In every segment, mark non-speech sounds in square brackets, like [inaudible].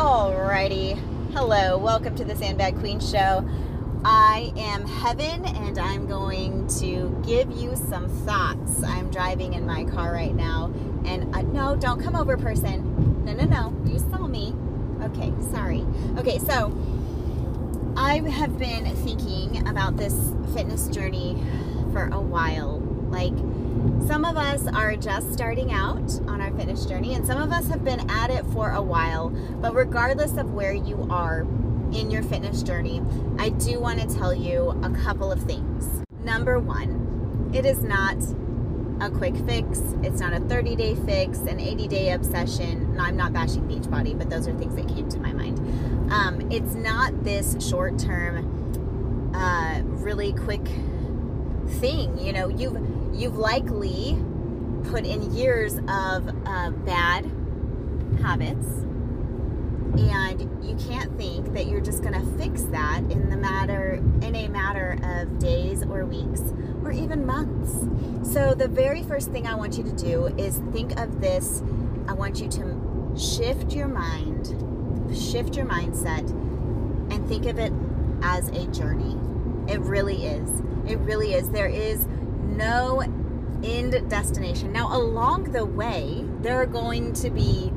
Alrighty. Hello. Welcome to the Sandbag Queen Show. I am Heaven and I'm going to give you some thoughts. I'm driving in my car right now. And uh, no, don't come over, person. No, no, no. You saw me. Okay, sorry. Okay, so I have been thinking about this fitness journey for a while. Like, some of us are just starting out on our fitness journey, and some of us have been at it for a while. But regardless of where you are in your fitness journey, I do want to tell you a couple of things. Number one, it is not a quick fix. It's not a 30 day fix, an 80 day obsession. I'm not bashing Beachbody, but those are things that came to my mind. Um, it's not this short term, uh, really quick thing. You know, you've you've likely put in years of uh, bad habits. And you can't think that you're just going to fix that in the matter in a matter of days or weeks or even months. So the very first thing i want you to do is think of this. I want you to shift your mind shift your mindset and think of it as a journey. It really is. It really is. There is no end destination now along the way there are going to be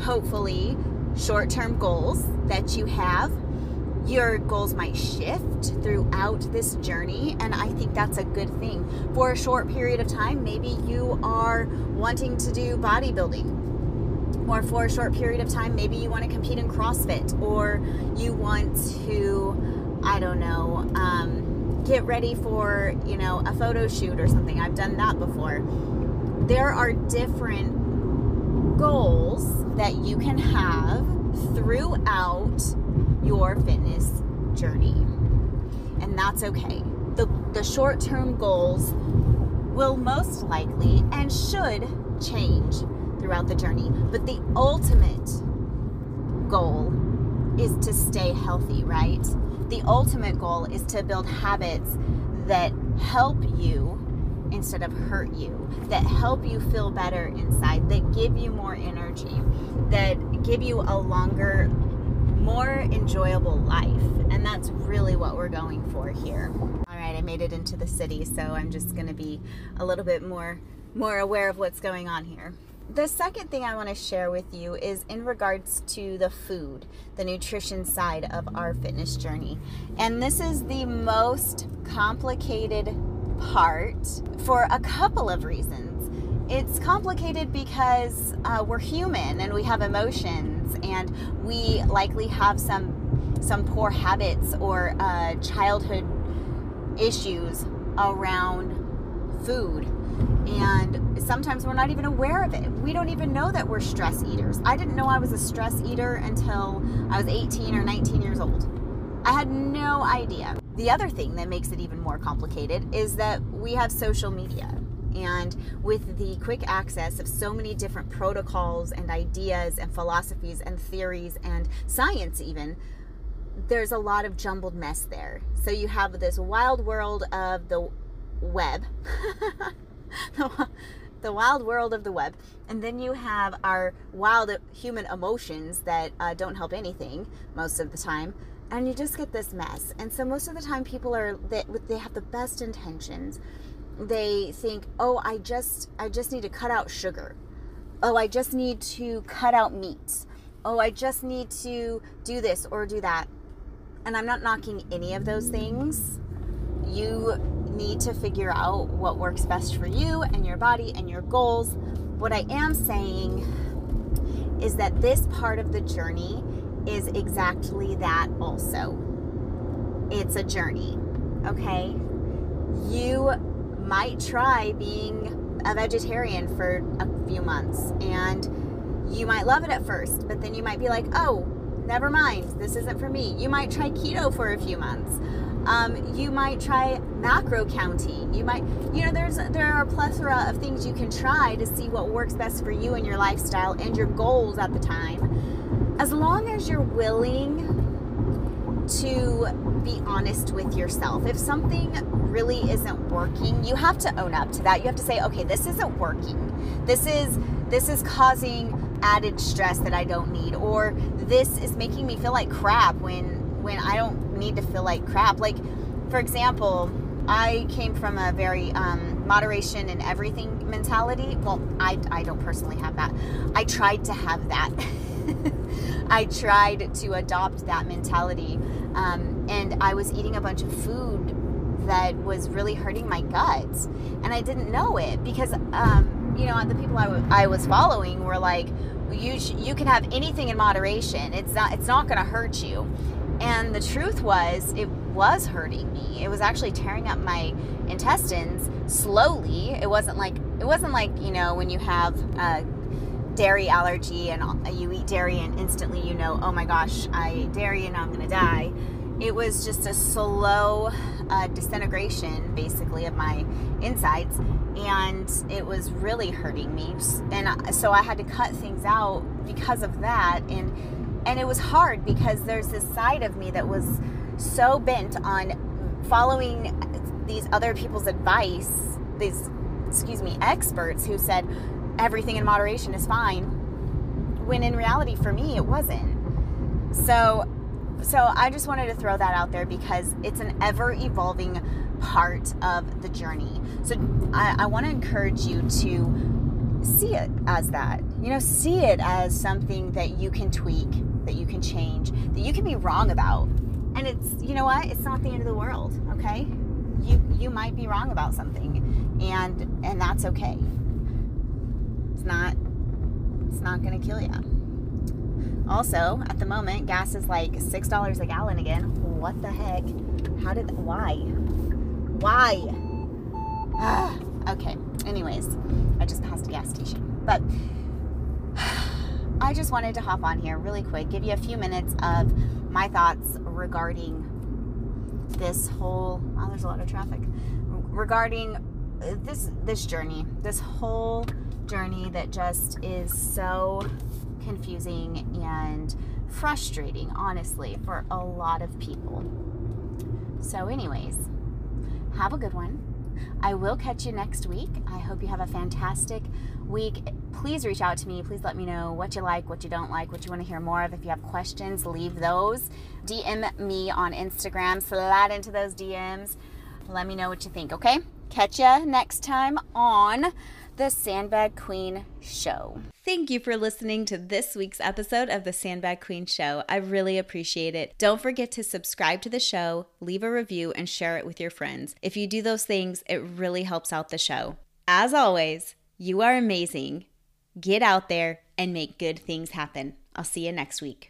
hopefully short term goals that you have. Your goals might shift throughout this journey, and I think that's a good thing. For a short period of time, maybe you are wanting to do bodybuilding, or for a short period of time, maybe you want to compete in CrossFit, or you want to, I don't know, um, get ready for, you know, a photo shoot or something. I've done that before. There are different goals that you can have throughout your fitness journey. And that's okay. The, the short term goals will most likely and should change throughout the journey. But the ultimate goal is to stay healthy, right? The ultimate goal is to build habits that help you instead of hurt you, that help you feel better inside, that give you more energy, that give you a longer, more enjoyable life. And that's really what we're going for here. All right, I made it into the city, so I'm just going to be a little bit more more aware of what's going on here. The second thing I want to share with you is in regards to the food, the nutrition side of our fitness journey. And this is the most complicated part for a couple of reasons. It's complicated because uh, we're human and we have emotions, and we likely have some some poor habits or uh, childhood issues around food. And sometimes we're not even aware of it. We don't even know that we're stress eaters. I didn't know I was a stress eater until I was 18 or 19 years old. I had no idea. The other thing that makes it even more complicated is that we have social media. And with the quick access of so many different protocols and ideas and philosophies and theories and science, even, there's a lot of jumbled mess there. So you have this wild world of the web, [laughs] [laughs] the wild world of the web, and then you have our wild human emotions that uh, don't help anything most of the time and you just get this mess. And so most of the time, people are they, they have the best intentions. They think, oh, I just I just need to cut out sugar. Oh, I just need to cut out meat. Oh, I just need to do this or do that. And I'm not knocking any of those things. You need to figure out what works best for you and your body and your goals. What I am saying is that this part of the journey is exactly that also. It's a journey, okay? You might try being a vegetarian for a few months and you might love it at first, but then you might be like, oh, never mind, this isn't for me. You might try keto for a few months. Um, you might try macro counting. You might, you know, there's there are a plethora of things you can try to see what works best for you and your lifestyle and your goals at the time as long as you're willing to be honest with yourself. If something really isn't working, you have to own up to that. You have to say, "Okay, this isn't working. This is this is causing added stress that I don't need or this is making me feel like crap when when I don't need to feel like crap. Like for example, I came from a very um, moderation in everything mentality. Well, I, I don't personally have that. I tried to have that. [laughs] I tried to adopt that mentality. Um, and I was eating a bunch of food that was really hurting my guts. And I didn't know it because, um, you know, the people I, w- I was following were like, you, sh- you can have anything in moderation. It's not, it's not going to hurt you. And the truth was, it was hurting me. It was actually tearing up my intestines slowly. It wasn't like it wasn't like you know when you have a dairy allergy and you eat dairy and instantly you know, oh my gosh, I ate dairy and I'm gonna die. It was just a slow uh, disintegration, basically, of my insides, and it was really hurting me. And so I had to cut things out because of that. And and it was hard because there's this side of me that was so bent on following these other people's advice these excuse me experts who said everything in moderation is fine when in reality for me it wasn't. So so i just wanted to throw that out there because it's an ever evolving part of the journey. So i, I want to encourage you to see it as that you know see it as something that you can tweak that you can change, that you can be wrong about. And it's, you know what? It's not the end of the world, okay? You you might be wrong about something and and that's okay. It's not it's not going to kill you. Also, at the moment, gas is like $6 a gallon again. What the heck? How did why? Why? [sighs] Ah, okay. Anyways, I just passed a gas station. But [sighs] I just wanted to hop on here really quick, give you a few minutes of my thoughts regarding this whole. Wow, there's a lot of traffic. Regarding this this journey, this whole journey that just is so confusing and frustrating, honestly, for a lot of people. So, anyways, have a good one. I will catch you next week. I hope you have a fantastic week. Please reach out to me. Please let me know what you like, what you don't like, what you want to hear more of. If you have questions, leave those. DM me on Instagram. Slide into those DMs. Let me know what you think, okay? Catch you next time on the Sandbag Queen Show. Thank you for listening to this week's episode of the Sandbag Queen Show. I really appreciate it. Don't forget to subscribe to the show, leave a review, and share it with your friends. If you do those things, it really helps out the show. As always, you are amazing. Get out there and make good things happen. I'll see you next week.